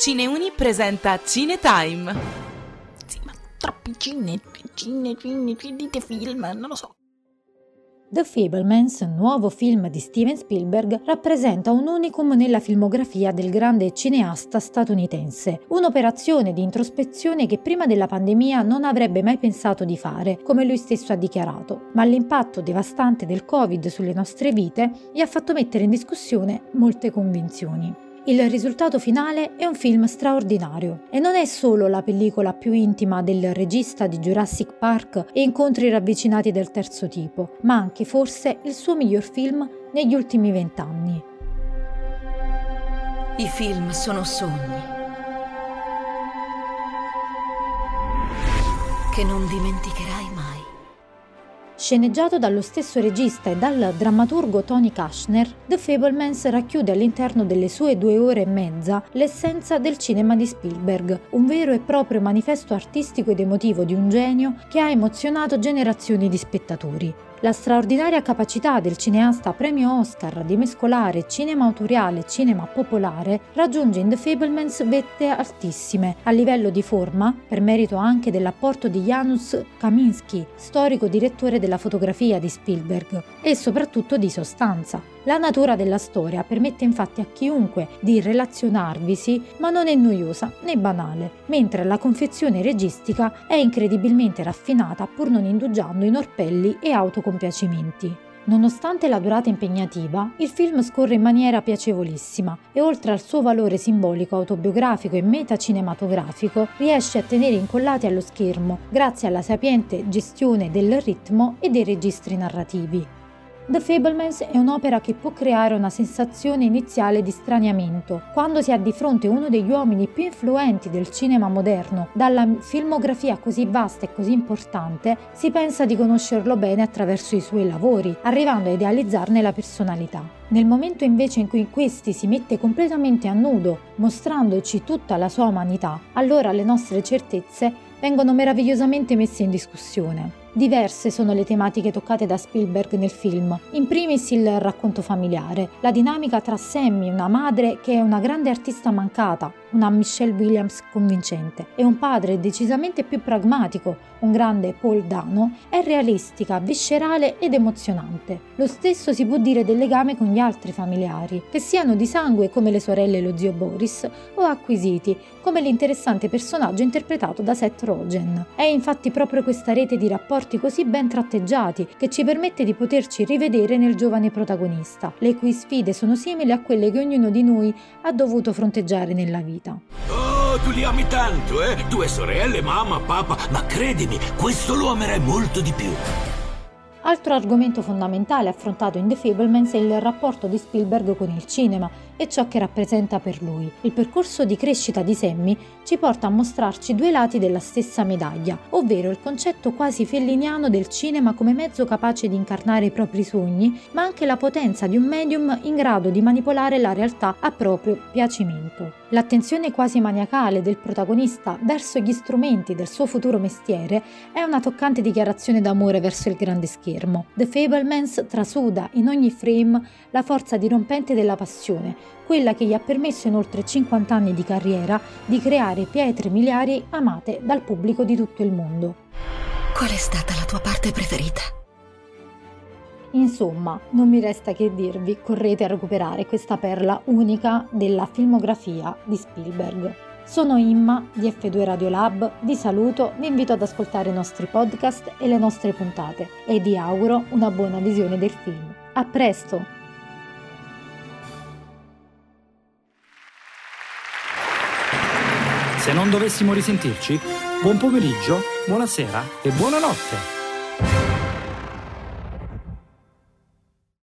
Cineuni presenta Cinetime. Sì, ma troppi cine, cine, cine, dite film, non lo so. The Fablemans, nuovo film di Steven Spielberg, rappresenta un unicum nella filmografia del grande cineasta statunitense, un'operazione di introspezione che prima della pandemia non avrebbe mai pensato di fare, come lui stesso ha dichiarato, ma l'impatto devastante del Covid sulle nostre vite gli ha fatto mettere in discussione molte convinzioni. Il risultato finale è un film straordinario e non è solo la pellicola più intima del regista di Jurassic Park e incontri ravvicinati del terzo tipo, ma anche forse il suo miglior film negli ultimi vent'anni. I film sono sogni che non dimenticherai mai. Sceneggiato dallo stesso regista e dal drammaturgo Tony Kushner, The Fablemans racchiude all'interno delle sue due ore e mezza l'essenza del cinema di Spielberg, un vero e proprio manifesto artistico ed emotivo di un genio che ha emozionato generazioni di spettatori. La straordinaria capacità del cineasta premio Oscar di mescolare cinema autoriale e cinema popolare raggiunge in The Fablemans vette altissime a livello di forma, per merito anche dell'apporto di Janusz Kaminski, storico direttore della fotografia di Spielberg, e soprattutto di sostanza. La natura della storia permette infatti a chiunque di relazionarvisi, ma non è noiosa né banale, mentre la confezione registica è incredibilmente raffinata pur non indugiando in orpelli e autocompiacimenti. Nonostante la durata impegnativa, il film scorre in maniera piacevolissima e oltre al suo valore simbolico, autobiografico e metacinematografico, riesce a tenere incollati allo schermo grazie alla sapiente gestione del ritmo e dei registri narrativi. The Fablemans è un'opera che può creare una sensazione iniziale di straniamento quando si ha di fronte uno degli uomini più influenti del cinema moderno. Dalla filmografia così vasta e così importante si pensa di conoscerlo bene attraverso i suoi lavori, arrivando a idealizzarne la personalità. Nel momento invece in cui questi si mette completamente a nudo, mostrandoci tutta la sua umanità, allora le nostre certezze vengono meravigliosamente messe in discussione. Diverse sono le tematiche toccate da Spielberg nel film. In primis il racconto familiare, la dinamica tra Sammy, una madre che è una grande artista mancata, una Michelle Williams convincente, e un padre decisamente più pragmatico, un grande Paul Dano, è realistica, viscerale ed emozionante. Lo stesso si può dire del legame con gli altri familiari, che siano di sangue come le sorelle e lo zio Boris, o acquisiti, come l'interessante personaggio interpretato da Seth Rogen. È infatti proprio questa rete di rapporti rapporti così ben tratteggiati che ci permette di poterci rivedere nel giovane protagonista, le cui sfide sono simili a quelle che ognuno di noi ha dovuto fronteggiare nella vita. Oh, tu li ami tanto, eh? Due sorelle, mamma, papà, ma credimi, questo lo amerai molto di più. Altro argomento fondamentale affrontato in The Fablemans è il rapporto di Spielberg con il cinema e ciò che rappresenta per lui. Il percorso di crescita di Sammy ci porta a mostrarci due lati della stessa medaglia, ovvero il concetto quasi felliniano del cinema come mezzo capace di incarnare i propri sogni, ma anche la potenza di un medium in grado di manipolare la realtà a proprio piacimento. L'attenzione quasi maniacale del protagonista verso gli strumenti del suo futuro mestiere è una toccante dichiarazione d'amore verso il grande schermo. The Fablemans trasuda in ogni frame la forza dirompente della passione, quella che gli ha permesso in oltre 50 anni di carriera di creare pietre miliari amate dal pubblico di tutto il mondo. Qual è stata la tua parte preferita? Insomma, non mi resta che dirvi, correte a recuperare questa perla unica della filmografia di Spielberg. Sono Imma di F2 Radio Lab, vi saluto, vi invito ad ascoltare i nostri podcast e le nostre puntate e vi auguro una buona visione del film. A presto! Se non dovessimo risentirci, buon pomeriggio, buonasera e buonanotte.